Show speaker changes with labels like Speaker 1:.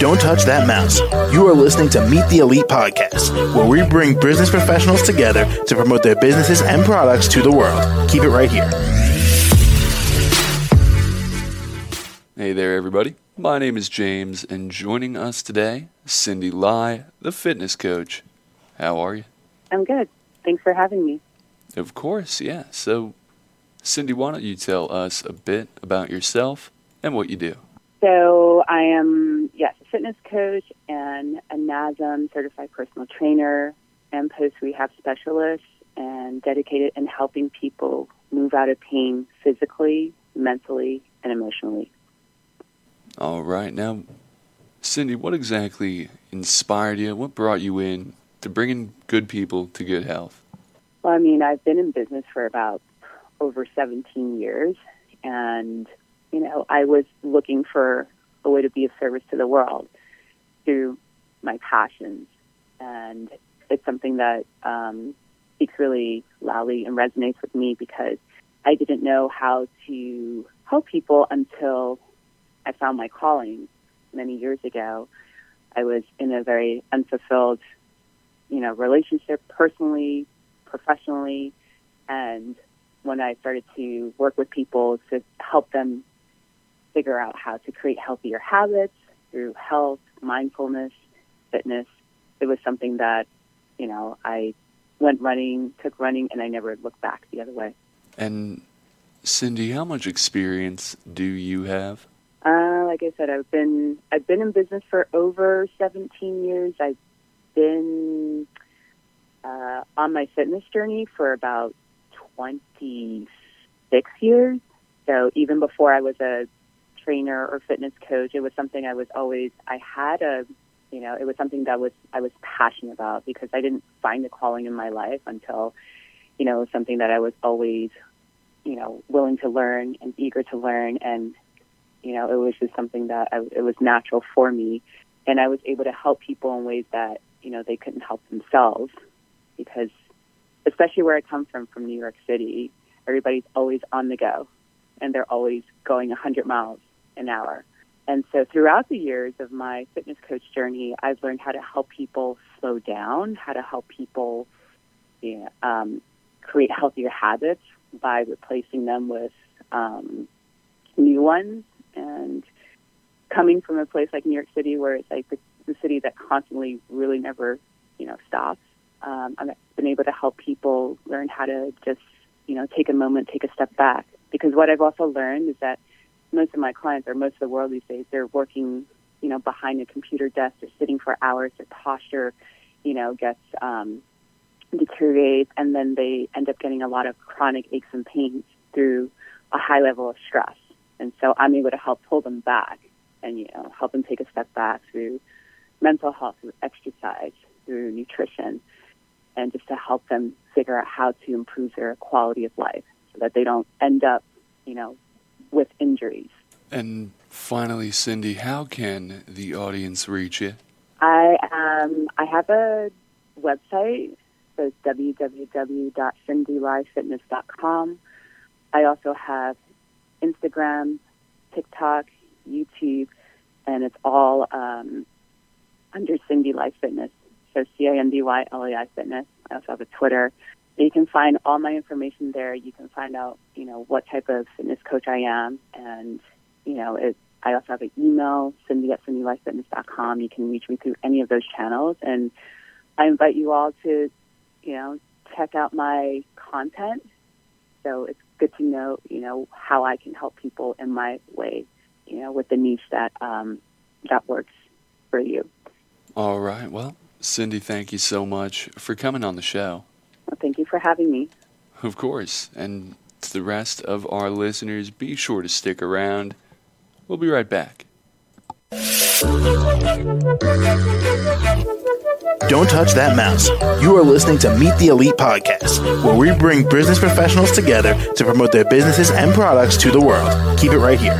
Speaker 1: Don't touch that mouse. You are listening to Meet the Elite podcast, where we bring business professionals together to promote their businesses and products to the world. Keep it right here.
Speaker 2: Hey there, everybody. My name is James, and joining us today, Cindy Lai, the fitness coach. How are you?
Speaker 3: I'm good. Thanks for having me.
Speaker 2: Of course, yeah. So, Cindy, why don't you tell us a bit about yourself and what you do?
Speaker 3: So, I am, yes, a fitness coach and a NASM certified personal trainer and post rehab specialist and dedicated in helping people move out of pain physically, mentally, and emotionally.
Speaker 2: All right. Now, Cindy, what exactly inspired you? What brought you in to bringing good people to good health?
Speaker 3: Well, I mean, I've been in business for about over 17 years, and, you know, I was looking for a way to be of service to the world through my passions. And it's something that um, speaks really loudly and resonates with me because I didn't know how to help people until I found my calling many years ago. I was in a very unfulfilled, you know, relationship personally, professionally, and when I started to work with people to help them figure out how to create healthier habits through health, mindfulness, fitness, it was something that, you know, I went running, took running, and I never looked back the other way.
Speaker 2: And Cindy, how much experience do you have?
Speaker 3: Uh, like I said, I've been I've been in business for over 17 years. I've been uh, on my fitness journey for about 26 years. So even before I was a trainer or fitness coach, it was something I was always I had a you know it was something that was I was passionate about because I didn't find a calling in my life until you know something that I was always you know willing to learn and eager to learn and you know, it was just something that I, it was natural for me, and I was able to help people in ways that you know they couldn't help themselves, because especially where I come from, from New York City, everybody's always on the go, and they're always going 100 miles an hour. And so throughout the years of my fitness coach journey, I've learned how to help people slow down, how to help people you know, um, create healthier habits by replacing them with um, new ones and coming from a place like New York City, where it's like the, the city that constantly really never, you know, stops, um, I've been able to help people learn how to just, you know, take a moment, take a step back. Because what I've also learned is that most of my clients, or most of the world these days, they're working, you know, behind a computer desk, they're sitting for hours, their posture, you know, gets um, deteriorates, and then they end up getting a lot of chronic aches and pains through a high level of stress. And so I'm able to help pull them back and, you know, help them take a step back through mental health, through exercise, through nutrition, and just to help them figure out how to improve their quality of life so that they don't end up, you know, with injuries.
Speaker 2: And finally, Cindy, how can the audience reach you?
Speaker 3: I um I have a website, so it's www.cindylaifitness.com. I also have Instagram, TikTok, YouTube, and it's all um, under Cindy Lai Fitness. So C I N D Y L A I Fitness. I also have a Twitter. You can find all my information there. You can find out, you know, what type of fitness coach I am, and you know, it, I also have an email, Cindy at CindyLaiFitness.com. You can reach me through any of those channels, and I invite you all to, you know, check out my content. So it's good to know, you know, how I can help people in my way, you know, with the niche that um, that works for you.
Speaker 2: All right. Well, Cindy, thank you so much for coming on the show.
Speaker 3: Well, thank you for having me.
Speaker 2: Of course. And to the rest of our listeners, be sure to stick around. We'll be right back.
Speaker 1: Don't touch that mouse. You are listening to Meet the Elite podcast, where we bring business professionals together to promote their businesses and products to the world. Keep it right here.